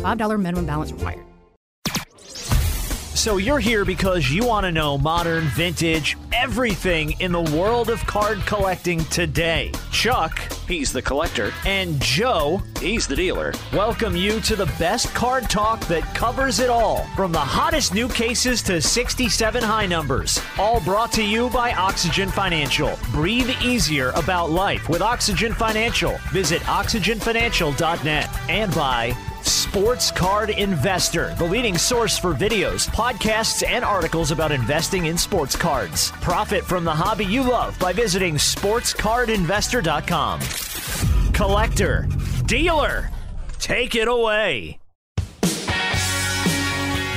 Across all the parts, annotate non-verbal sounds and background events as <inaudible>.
$5 minimum balance required. So you're here because you want to know modern, vintage, everything in the world of card collecting today. Chuck, he's the collector, and Joe, he's the dealer. Welcome you to the best card talk that covers it all, from the hottest new cases to 67 high numbers. All brought to you by Oxygen Financial. Breathe easier about life with Oxygen Financial. Visit oxygenfinancial.net and by Sports Card Investor, the leading source for videos, podcasts, and articles about investing in sports cards. Profit from the hobby you love by visiting sportscardinvestor.com. Collector, dealer, take it away.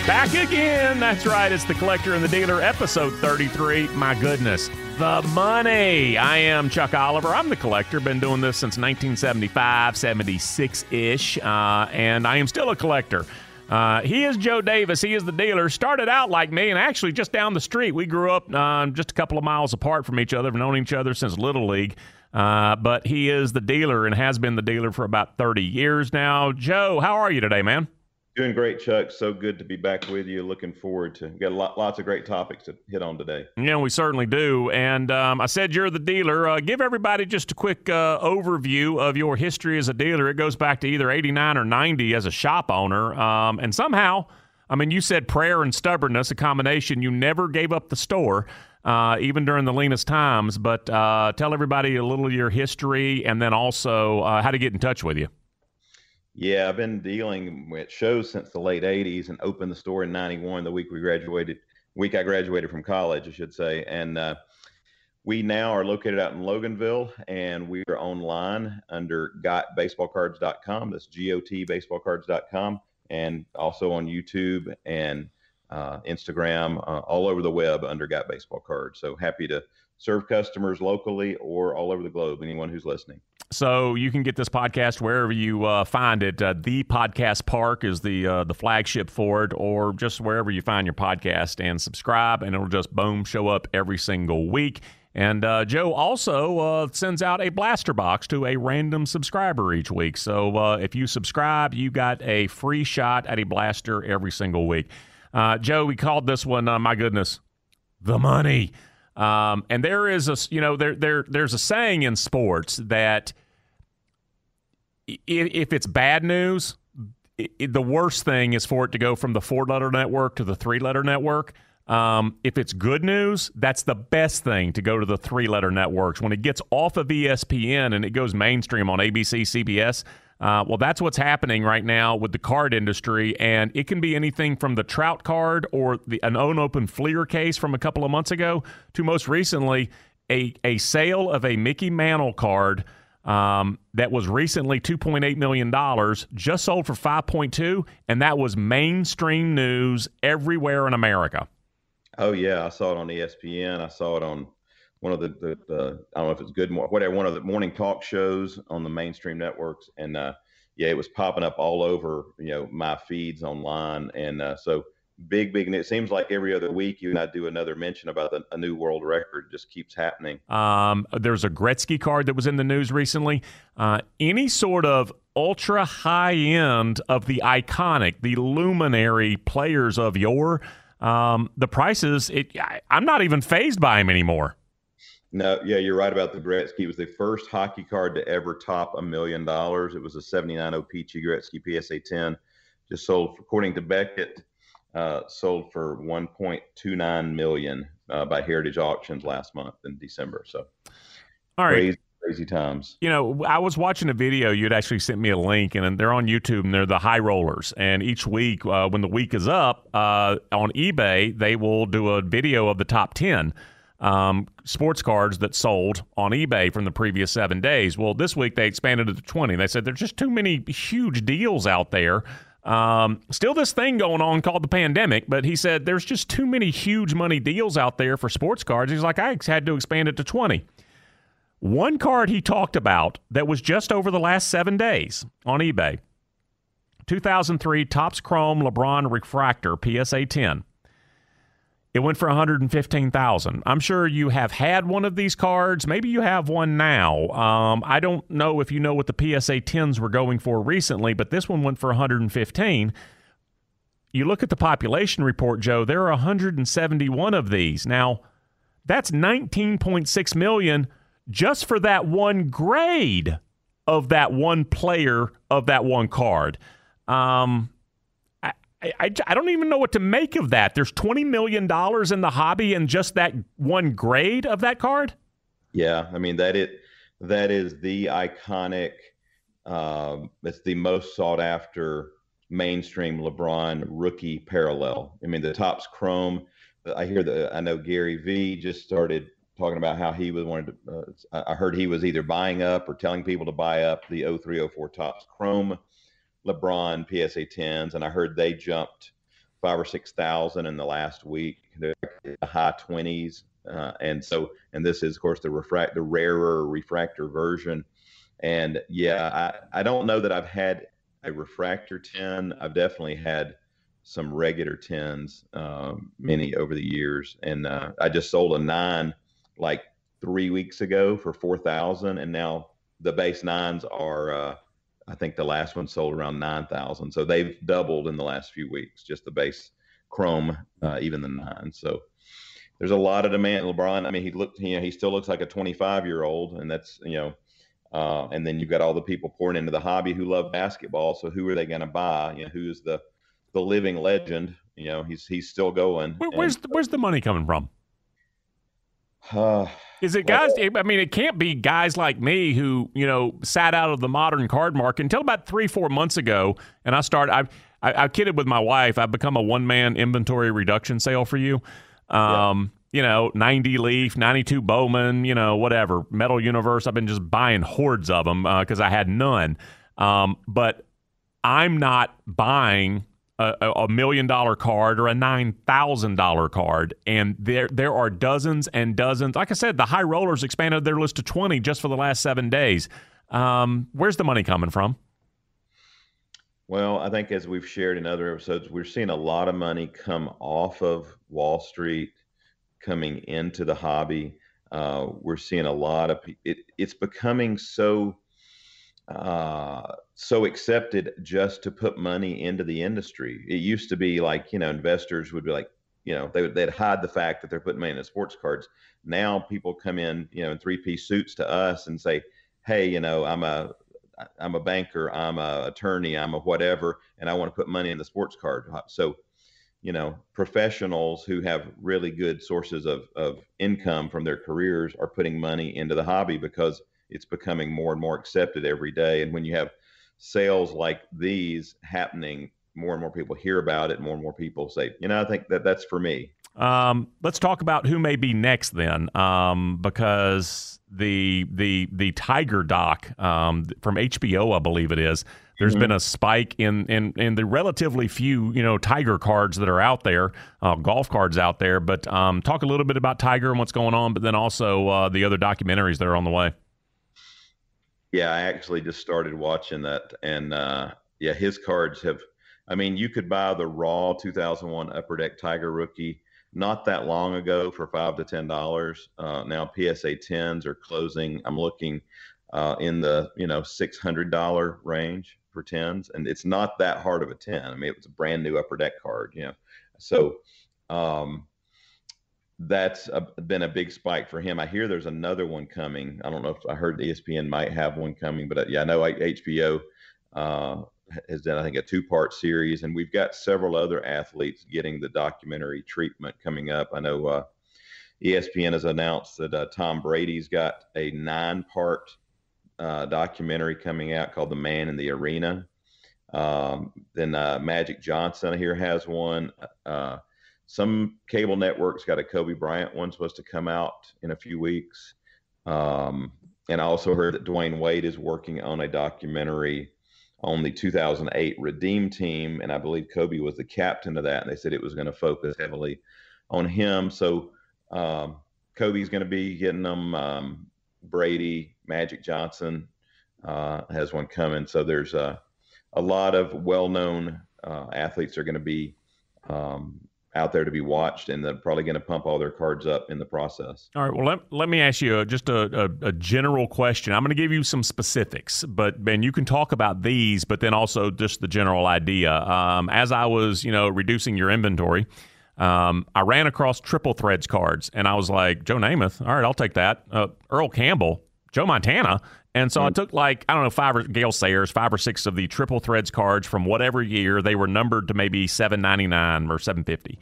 Back again. That's right. It's the Collector and the Dealer, episode 33. My goodness. The money. I am Chuck Oliver. I'm the collector. Been doing this since 1975, 76 ish, uh, and I am still a collector. Uh, he is Joe Davis. He is the dealer. Started out like me, and actually just down the street. We grew up uh, just a couple of miles apart from each other. We've known each other since Little League. Uh, but he is the dealer and has been the dealer for about 30 years now. Joe, how are you today, man? Doing great, Chuck. So good to be back with you. Looking forward to get lot, lots of great topics to hit on today. Yeah, we certainly do. And um, I said you're the dealer. Uh, give everybody just a quick uh, overview of your history as a dealer. It goes back to either 89 or 90 as a shop owner. Um, and somehow, I mean, you said prayer and stubbornness, a combination. You never gave up the store. Uh, even during the leanest times, but uh, tell everybody a little of your history and then also uh, how to get in touch with you. Yeah, I've been dealing with shows since the late '80s, and opened the store in '91, the week we graduated, week I graduated from college, I should say. And uh, we now are located out in Loganville, and we are online under gotbaseballcards.com. That's G-O-T baseballcards.com, and also on YouTube and uh, Instagram, uh, all over the web under Got Baseball Cards. So happy to serve customers locally or all over the globe. Anyone who's listening. So you can get this podcast wherever you uh, find it. Uh, the Podcast Park is the uh, the flagship for it, or just wherever you find your podcast and subscribe, and it'll just boom show up every single week. And uh, Joe also uh, sends out a blaster box to a random subscriber each week. So uh, if you subscribe, you got a free shot at a blaster every single week. Joe, we called this one, my goodness, the money. Um, and there is a you know there there there's a saying in sports that if it's bad news, the worst thing is for it to go from the four letter network to the three letter network. Um, if it's good news, that's the best thing to go to the three letter networks. When it gets off of ESPN and it goes mainstream on ABC, CBS, uh, well, that's what's happening right now with the card industry, and it can be anything from the Trout card or the, an unopened Fleer case from a couple of months ago to most recently a, a sale of a Mickey Mantle card um, that was recently $2.8 million, just sold for 5.2, and that was mainstream news everywhere in America. Oh yeah, I saw it on ESPN. I saw it on one of the, the, the I don't know if it's good whatever one of the morning talk shows on the mainstream networks, and uh, yeah, it was popping up all over you know my feeds online, and uh, so big, big. And it seems like every other week you and I do another mention about the, a new world record. It just keeps happening. Um, there's a Gretzky card that was in the news recently. Uh, any sort of ultra high end of the iconic, the luminary players of yore, um, the prices. It, I, I'm not even fazed by them anymore. No, yeah, you're right about the Gretzky. It was the first hockey card to ever top a million dollars. It was a 79 OPC Gretzky PSA 10, just sold, according to Beckett, uh, sold for 1.29 million uh, by Heritage Auctions last month in December. So, all right. Crazy, crazy times. You know, I was watching a video. You'd actually sent me a link, and they're on YouTube, and they're the high rollers. And each week, uh, when the week is up uh, on eBay, they will do a video of the top 10 um, sports cards that sold on eBay from the previous seven days. Well, this week they expanded it to 20. They said there's just too many huge deals out there Um, still, this thing going on called the pandemic, but he said there's just too many huge money deals out there for sports cards. He's like, I had to expand it to 20. One card he talked about that was just over the last seven days on eBay 2003 Topps Chrome LeBron Refractor PSA 10. It went for 115,000. I'm sure you have had one of these cards. Maybe you have one now. Um, I don't know if you know what the PSA 10s were going for recently, but this one went for 115. You look at the population report, Joe. There are 171 of these. Now, that's 19.6 million just for that one grade of that one player of that one card. Um, I, I, don't even know what to make of that. There's $20 million in the hobby and just that one grade of that card? Yeah, I mean, that it that is the iconic, um, it's the most sought after mainstream LeBron rookie parallel. I mean, the Topps Chrome. I hear that I know Gary Vee just started talking about how he was wanted to. Uh, I heard he was either buying up or telling people to buy up the 0304 Topps Chrome LeBron PSA 10s, and I heard they jumped five or six thousand in the last week, the high 20s. Uh, and so, and this is, of course, the refract, the rarer refractor version. And yeah, I, I don't know that I've had a refractor 10. I've definitely had some regular 10s, um, many over the years. And uh, I just sold a nine like three weeks ago for 4,000. And now the base nines are, uh, I think the last one sold around 9,000. So they've doubled in the last few weeks, just the base chrome, uh, even the nine. So there's a lot of demand. LeBron, I mean, he looked, you know, he still looks like a 25 year old, and that's, you know, uh, and then you've got all the people pouring into the hobby who love basketball. So who are they going to buy? You know, who's the the living legend? You know, he's he's still going. Where, where's and, the, where's the money coming from? Uh, Is it guys? I mean, it can't be guys like me who you know sat out of the modern card market until about three, four months ago, and I started. I I, I kidded with my wife. I've become a one man inventory reduction sale for you. Um, yeah. You know, 90 Leaf, 92 Bowman, you know, whatever, Metal Universe. I've been just buying hordes of them because uh, I had none. Um, but I'm not buying a, a million dollar card or a nine thousand dollar card, and there there are dozens and dozens. Like I said, the high rollers expanded their list to twenty just for the last seven days. Um, where's the money coming from? Well, I think as we've shared in other episodes, we're seeing a lot of money come off of Wall Street, coming into the hobby. Uh, we're seeing a lot of it. It's becoming so uh, so accepted just to put money into the industry. It used to be like, you know, investors would be like, you know, they would, they'd hide the fact that they're putting money in sports cards. Now people come in, you know, in three piece suits to us and say, Hey, you know, I'm a, I'm a banker, I'm a attorney, I'm a whatever, and I want to put money in the sports card. So, you know, professionals who have really good sources of, of income from their careers are putting money into the hobby because it's becoming more and more accepted every day. And when you have sales like these happening, more and more people hear about it. More and more people say, you know, I think that that's for me. Um, let's talk about who may be next then, um, because the the the Tiger doc um, from HBO, I believe it is. There's mm-hmm. been a spike in, in in the relatively few you know Tiger cards that are out there, uh, golf cards out there. But um, talk a little bit about Tiger and what's going on, but then also uh, the other documentaries that are on the way. Yeah, I actually just started watching that, and uh, yeah, his cards have. I mean, you could buy the raw 2001 Upper Deck Tiger rookie not that long ago for five to ten dollars. Uh, now PSA 10s are closing. I'm looking uh, in the you know six hundred dollar range for 10s, and it's not that hard of a 10. I mean, it was a brand new Upper Deck card, you know. So um, that's a, been a big spike for him. I hear there's another one coming. I don't know if I heard ESPN might have one coming, but uh, yeah, I know HBO uh, has done, I think, a two part series, and we've got several other athletes getting the documentary treatment coming up. I know uh, ESPN has announced that uh, Tom Brady's got a nine part uh, documentary coming out called The Man in the Arena. Um, then uh, Magic Johnson here has one some cable networks got a Kobe Bryant one supposed to come out in a few weeks. Um, and I also heard that Dwyane Wade is working on a documentary on the 2008 Redeem team, and I believe Kobe was the captain of that. And they said it was going to focus heavily on him. So um, Kobe's going to be getting them. Um, Brady, Magic Johnson uh, has one coming. So there's a, a lot of well-known uh, athletes are going to be um, out there to be watched, and they're probably going to pump all their cards up in the process. All right. Well, let, let me ask you just a, a, a general question. I'm going to give you some specifics, but Ben, you can talk about these, but then also just the general idea. Um, as I was, you know, reducing your inventory, um, I ran across triple threads cards, and I was like, Joe Namath. All right, I'll take that. Uh, Earl Campbell, Joe Montana. And so. I mm. took like I don't know five or Gale Sayers, five or six of the triple threads cards from whatever year they were numbered to maybe seven ninety nine or seven fifty,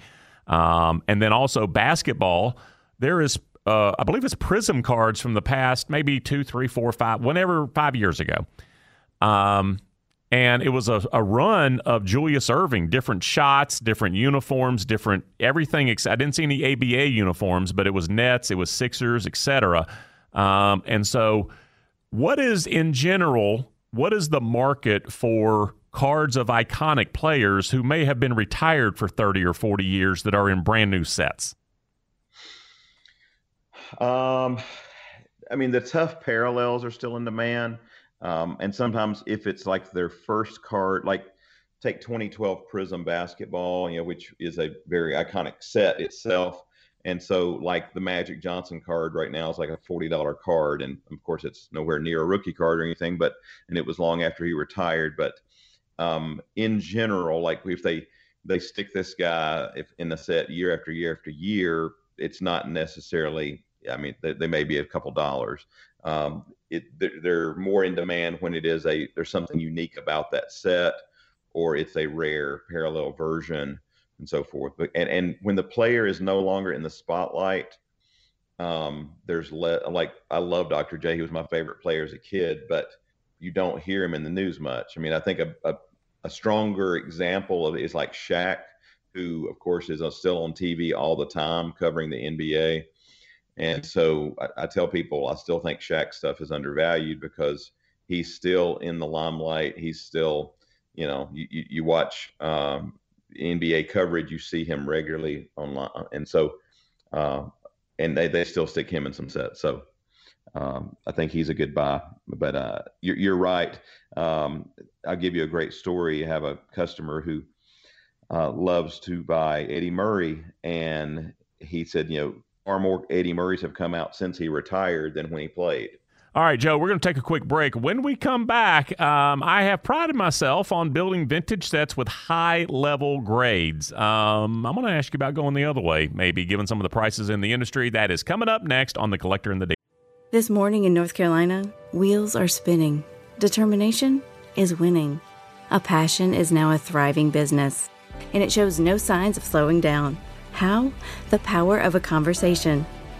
um, and then also basketball. There is uh, I believe it's Prizm cards from the past, maybe two, three, four, five, whenever five years ago. Um, and it was a, a run of Julius Erving, different shots, different uniforms, different everything. I didn't see any ABA uniforms, but it was Nets, it was Sixers, etc. Um, and so what is, in general, what is the market for cards of iconic players who may have been retired for 30 or 40 years that are in brand new sets? Um, I mean, the tough parallels are still in demand. Um, and sometimes if it's like their first card, like take 2012 Prizm basketball, you know, which is a very iconic set itself. And so, like the Magic Johnson card right now is like a forty dollar card, and of course, it's nowhere near a rookie card or anything. But and it was long after he retired. But um, in general, like if they they stick this guy if in the set year after year after year, it's not necessarily. I mean, they, they may be a couple dollars. Um, it they're, they're more in demand when it is a there's something unique about that set, or it's a rare parallel version and so forth. But and and when the player is no longer in the spotlight, um, there's le- like I love Dr. J. He was my favorite player as a kid, but you don't hear him in the news much. I mean, I think a a, a stronger example of it is like Shaq, who of course is still on TV all the time covering the NBA. And so I, I tell people I still think Shaq stuff is undervalued because he's still in the limelight. He's still, you know, you, you, you watch um, NBA coverage, you see him regularly online, and so uh, and they, they still stick him in some sets. So um, I think he's a good buy. But uh, you're, you're right. Um, I'll give you a great story. I have a customer who uh, loves to buy Eddie Murray, and he said, you know, far more Eddie Murrays have come out since he retired than when he played. All right, Joe, we're going to take a quick break. When we come back, um, I have prided myself on building vintage sets with high level grades. Um, I'm going to ask you about going the other way, maybe given some of the prices in the industry. That is coming up next on The Collector and the Day. This morning in North Carolina, wheels are spinning. Determination is winning. A passion is now a thriving business, and it shows no signs of slowing down. How? The power of a conversation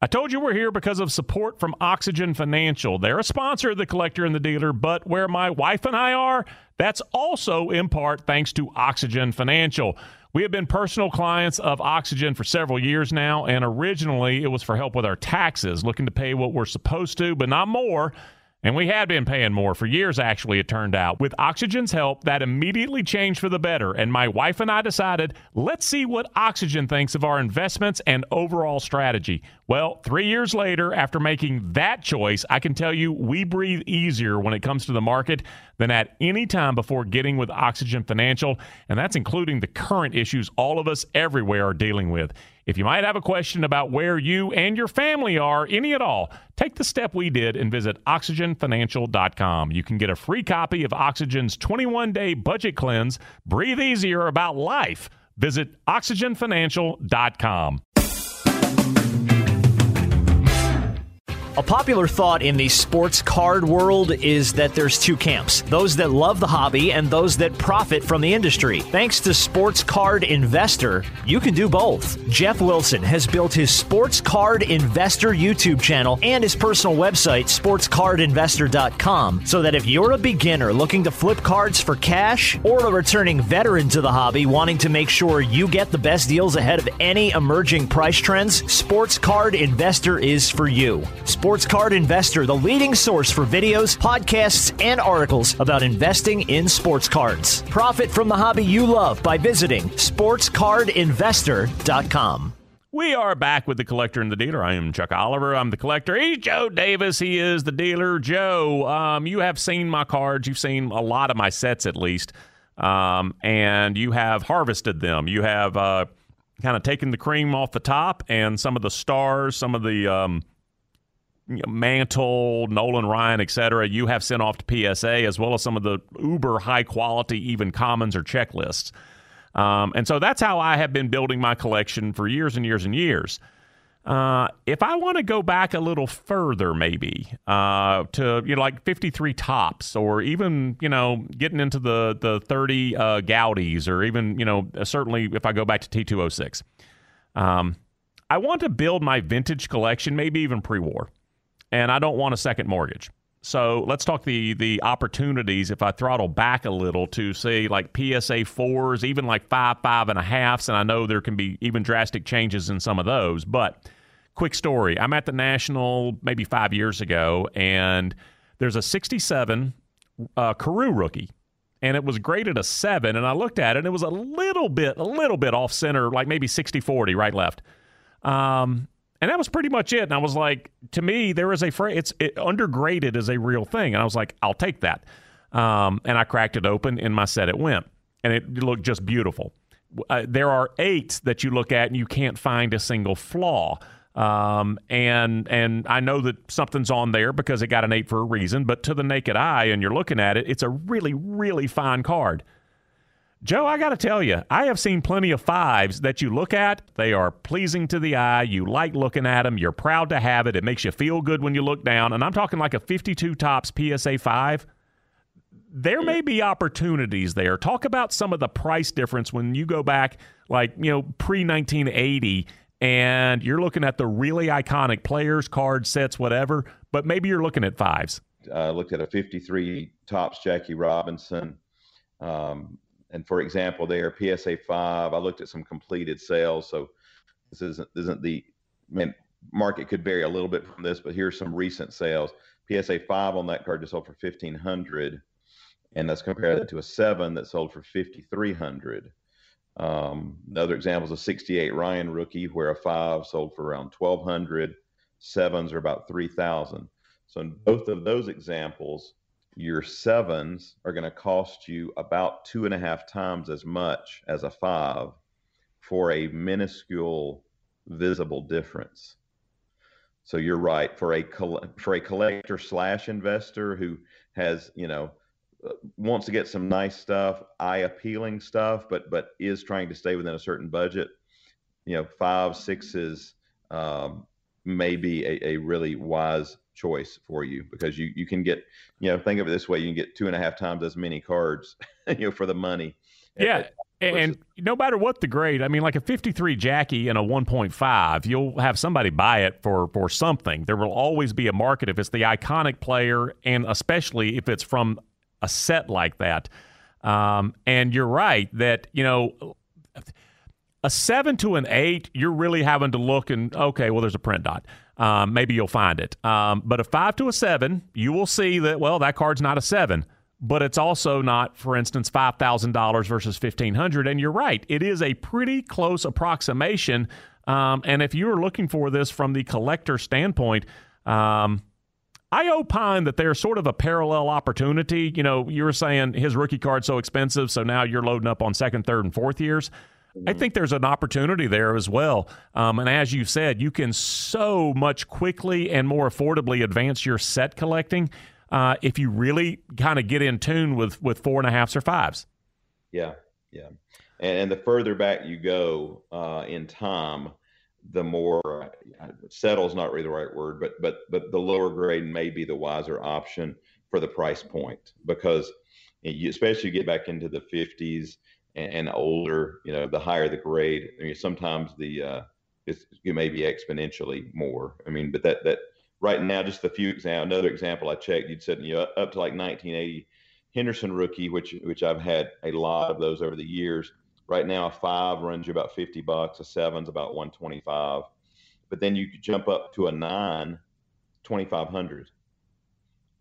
I told you we're here because of support from Oxygen Financial. They're a sponsor of the collector and the dealer, but where my wife and I are, that's also in part thanks to Oxygen Financial. We have been personal clients of Oxygen for several years now, and originally it was for help with our taxes, looking to pay what we're supposed to, but not more. And we had been paying more for years, actually, it turned out. With Oxygen's help, that immediately changed for the better. And my wife and I decided, let's see what Oxygen thinks of our investments and overall strategy. Well, three years later, after making that choice, I can tell you we breathe easier when it comes to the market than at any time before getting with Oxygen Financial. And that's including the current issues all of us everywhere are dealing with. If you might have a question about where you and your family are, any at all, take the step we did and visit oxygenfinancial.com. You can get a free copy of Oxygen's 21 day budget cleanse. Breathe easier about life. Visit oxygenfinancial.com. A popular thought in the sports card world is that there's two camps those that love the hobby and those that profit from the industry. Thanks to Sports Card Investor, you can do both. Jeff Wilson has built his Sports Card Investor YouTube channel and his personal website, sportscardinvestor.com, so that if you're a beginner looking to flip cards for cash or a returning veteran to the hobby wanting to make sure you get the best deals ahead of any emerging price trends, Sports Card Investor is for you. Sports Sports Card Investor, the leading source for videos, podcasts, and articles about investing in sports cards. Profit from the hobby you love by visiting sportscardinvestor.com. We are back with the collector and the dealer. I am Chuck Oliver. I'm the collector. He's Joe Davis. He is the dealer. Joe, um, you have seen my cards. You've seen a lot of my sets, at least, um, and you have harvested them. You have uh, kind of taken the cream off the top and some of the stars, some of the um, Mantle, Nolan Ryan, etc., you have sent off to PSA, as well as some of the uber high quality, even commons or checklists. Um, and so that's how I have been building my collection for years and years and years. Uh, if I want to go back a little further, maybe uh, to you know like 53 Topps, or even you know getting into the the 30 uh, Goudeys, or even you know certainly if I go back to T206, um, I want to build my vintage collection, maybe even pre-war and I don't want a second mortgage. So let's talk the the opportunities. If I throttle back a little to say like PSA fours, even like five five and a halfs, and I know there can be even drastic changes in some of those. But quick story: I'm at the National maybe five years ago, and there's a 67 uh, Carew rookie, and it was graded a seven. And I looked at it, and it was a little bit a little bit off center, like maybe 60-40, right left. Um, and that was pretty much it. And I was like, to me, there is a phrase, it's it, undergraded is a real thing. And I was like, I'll take that. Um, and I cracked it open and my set it went. And it looked just beautiful. Uh, there are eight that you look at and you can't find a single flaw. Um, and and I know that something's on there because it got an eight for a reason, but to the naked eye, and you're looking at it, it's a really, really fine card. Joe, I got to tell you, I have seen plenty of fives that you look at. They are pleasing to the eye. You like looking at them. You're proud to have it. It makes you feel good when you look down. And I'm talking like a 52 Topps PSA 5. There may be opportunities there. Talk about some of the price difference when you go back, like, you know, pre 1980, and you're looking at the really iconic players, cards, sets, whatever, but maybe you're looking at fives. I uh, looked at a 53 Topps Jackie Robinson. Um, and for example, there PSA five, I looked at some completed sales. So this isn't isn't the market could vary a little bit from this, but here's some recent sales. PSA five on that card just sold for fifteen hundred, and let's compare that to a seven that sold for fifty three hundred. Um, another example is a 68 Ryan rookie where a five sold for around 1200, sevens are about 3000. So in both of those examples, your sevens are going to cost you about two and a half times as much as a five for a minuscule visible difference. So you're right for a for a collector slash investor who has you know uh, wants to get some nice stuff, eye appealing stuff, but but is trying to stay within a certain budget. You know, five sixes um, may be a, a really wise choice for you because you you can get you know think of it this way you can get two and a half times as many cards <laughs> you know for the money. Yeah and, and no matter what the grade i mean like a 53 jackie and a 1.5 you'll have somebody buy it for for something. There will always be a market if it's the iconic player and especially if it's from a set like that. Um, and you're right that you know a seven to an eight, you're really having to look and okay, well, there's a print dot. Um, maybe you'll find it. Um, but a five to a seven, you will see that well, that card's not a seven, but it's also not, for instance, five thousand dollars versus fifteen hundred. And you're right, it is a pretty close approximation. Um, and if you are looking for this from the collector standpoint, um, I opine that there's sort of a parallel opportunity. You know, you were saying his rookie card's so expensive, so now you're loading up on second, third, and fourth years. I think there's an opportunity there as well. Um, and as you said, you can so much quickly and more affordably advance your set collecting uh, if you really kind of get in tune with with four and a halfs or fives. Yeah, yeah. And, and the further back you go uh, in time, the more uh, settle is not really the right word, but but but the lower grade may be the wiser option for the price point because you, especially you get back into the 50s and, and, older, you know, the higher the grade. I mean, sometimes the uh, it's, it may be exponentially more. I mean, but that that right now, just a few example. Another example I checked, you'd said you know up to like 1980 Henderson rookie, which which I've had a lot of those over the years. Right now, a five runs you about 50 bucks. A seven's about 125. But then you could jump up to a nine, 2500.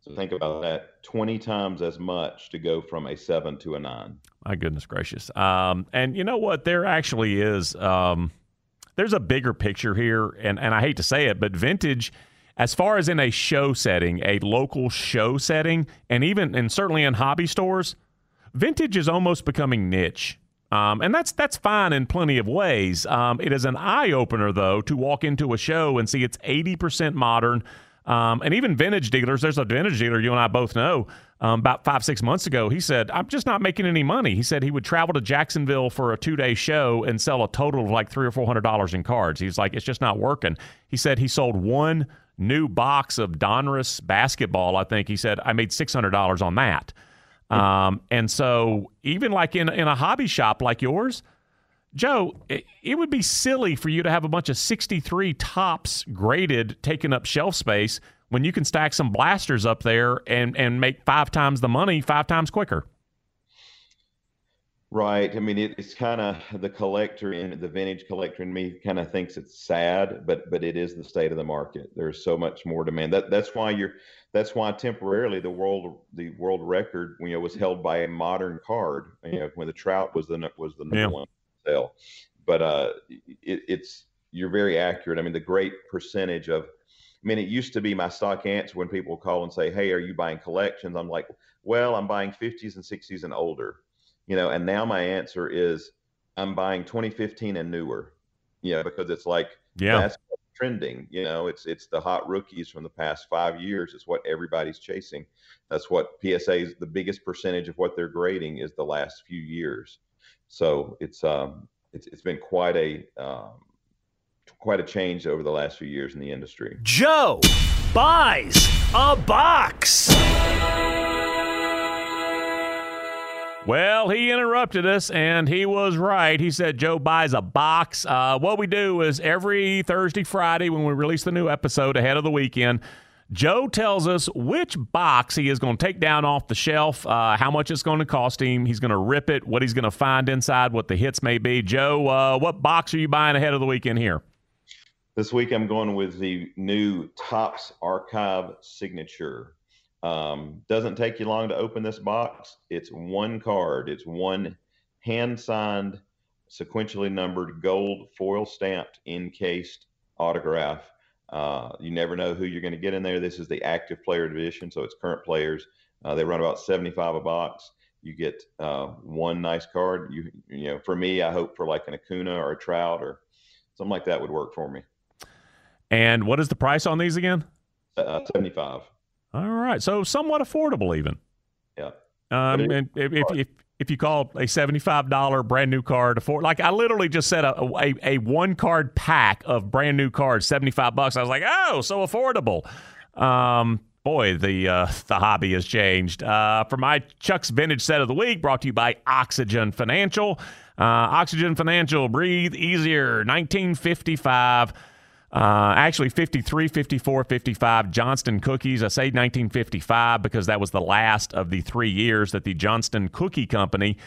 So think about that 20 times as much to go from a seven to a nine. My goodness gracious. Um, and you know what? There actually is, um, there's a bigger picture here. And, and I hate to say it, but vintage, as far as in a show setting, a local show setting, and even, and certainly in hobby stores, vintage is almost becoming niche. Um, and that's that's fine in plenty of ways. Um, it is an eye opener though to walk into a show and see it's eighty percent modern, um, and even vintage dealers, there's a vintage dealer you and I both know. Um, about five, six months ago, he said, I'm just not making any money. He said he would travel to Jacksonville for a two day show and sell a total of like three or four hundred dollars in cards. He's like, it's just not working. He said he sold one new box of Donruss basketball. I think he said I made six hundred dollars on that. Um, and so even like in in a hobby shop like yours, Joe, it, would be silly for you to have a bunch of 63 Topps graded taking up shelf space when you can stack some blasters up there and, and make five times the money five times quicker. Right. I mean, it, it's kind of the collector in the vintage collector in me kind of thinks it's sad, but but it is the state of the market. There's so much more demand. That that's why you're. That's why temporarily the world the world record you know was held by a modern card. You know when the Trout was the was the number yeah. one But uh, it, it's you're very accurate. I mean, the great percentage of, I mean, it used to be my stock answer when people call and say, "Hey, are you buying collections?" I'm like, "Well, I'm buying 50s and 60s and older," you know. And now my answer is, I'm buying 2015 and newer, you know, because it's like yeah. that's trending. You know, it's it's the hot rookies from the past five years. It's what everybody's chasing. That's what PSA's the biggest percentage of what they're grading is the last few years. So it's um, it's it's been quite a um, quite a change over the last few years in the industry. Joe buys a box. Well, he interrupted us, and he was right. He said Joe buys a box. Uh, what we do is every Thursday, Friday, when we release the new episode ahead of the weekend, Joe tells us which box he is going to take down off the shelf, uh, how much it's going to cost him. He's going to rip it, what he's going to find inside, what the hits may be. Joe, uh, what box are you buying ahead of the weekend here? This week I'm going with the new Topps Archive Signature. Um, doesn't take you long to open this box. It's one card. It's one hand signed, sequentially numbered, gold foil stamped, encased autograph uh, you never know who you're going to get in there. This is the active player edition, so it's current players. Uh, they run about 75 a box. You get uh, one nice card. You you know, for me, I hope for like an Acuna or a Trout or something like that would work for me. And what is the price on these again? Uh, 75. All right, so somewhat affordable even. Yeah. Um, and if, if, if if you call a $75 brand new card for like I literally just said a, a, a, one card pack of brand new cards 75 bucks. I was like oh so affordable. Um, boy the uh, <laughs> the hobby has changed. Uh, for my Chuck's vintage set of the week brought to you by Oxygen Financial. Uh, Oxygen Financial breathe easier 1955 uh, actually, 53, 54, 55 Johnston cookies. I say 1955 because that was the last of the three years that the Johnston Cookie Company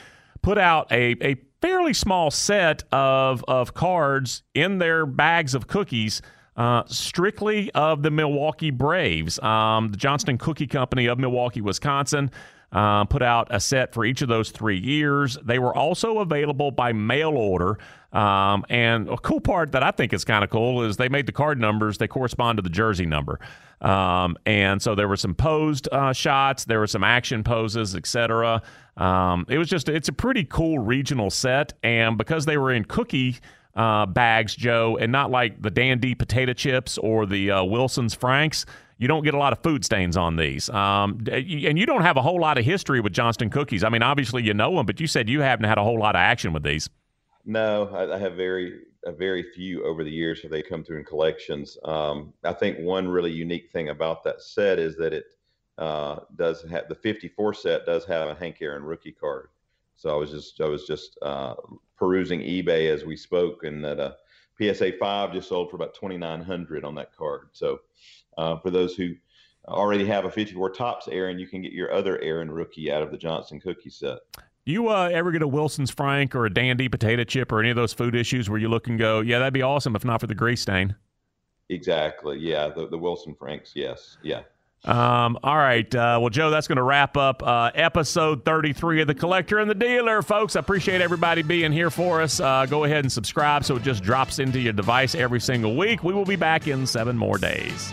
put out a, a fairly small set of, of cards in their bags of cookies. Uh, strictly of the Milwaukee Braves, um, the Johnston Cookie Company of Milwaukee, Wisconsin. Uh, put out a set for each of those three years. They were also available by mail order. Um, and a cool part that I think is kind of cool is they made the card numbers, they correspond to the jersey number. Um, and so there were some posed uh, shots, there were some action poses, etc. Um, it was just, it's a pretty cool regional set. And because they were in cookie uh, bags, Joe, and not like the Dandy potato chips or the uh, Wilson's Franks, you don't get a lot of food stains on these. Um, and you don't have a whole lot of history with Johnston cookies. I mean, obviously you know them, but you said you haven't had a whole lot of action with these. No, I, I have very a very few over the years have they come through in collections. Um, I think one really unique thing about that set is that it uh, does have the 54 set does have a Hank Aaron rookie card. So I was just I was just uh, perusing eBay as we spoke, and that a uh, PSA five just sold for about 2,900 on that card. So uh, for those who already have a 54 tops Aaron, you can get your other Aaron rookie out of the Johnston cookie set. You uh, ever get a Wilson's Frank or a Dandy potato chip or any of those food issues where you look and go, yeah, that'd be awesome if not for the grease stain? Exactly. Yeah, the, the Wilson Franks. Yes. Yeah. Um, all right. Uh, well, Joe, that's going to wrap up uh, episode 33 of The Collector and the Dealer, folks. I appreciate everybody being here for us. Uh, go ahead and subscribe so it just drops into your device every single week. We will be back in seven more days.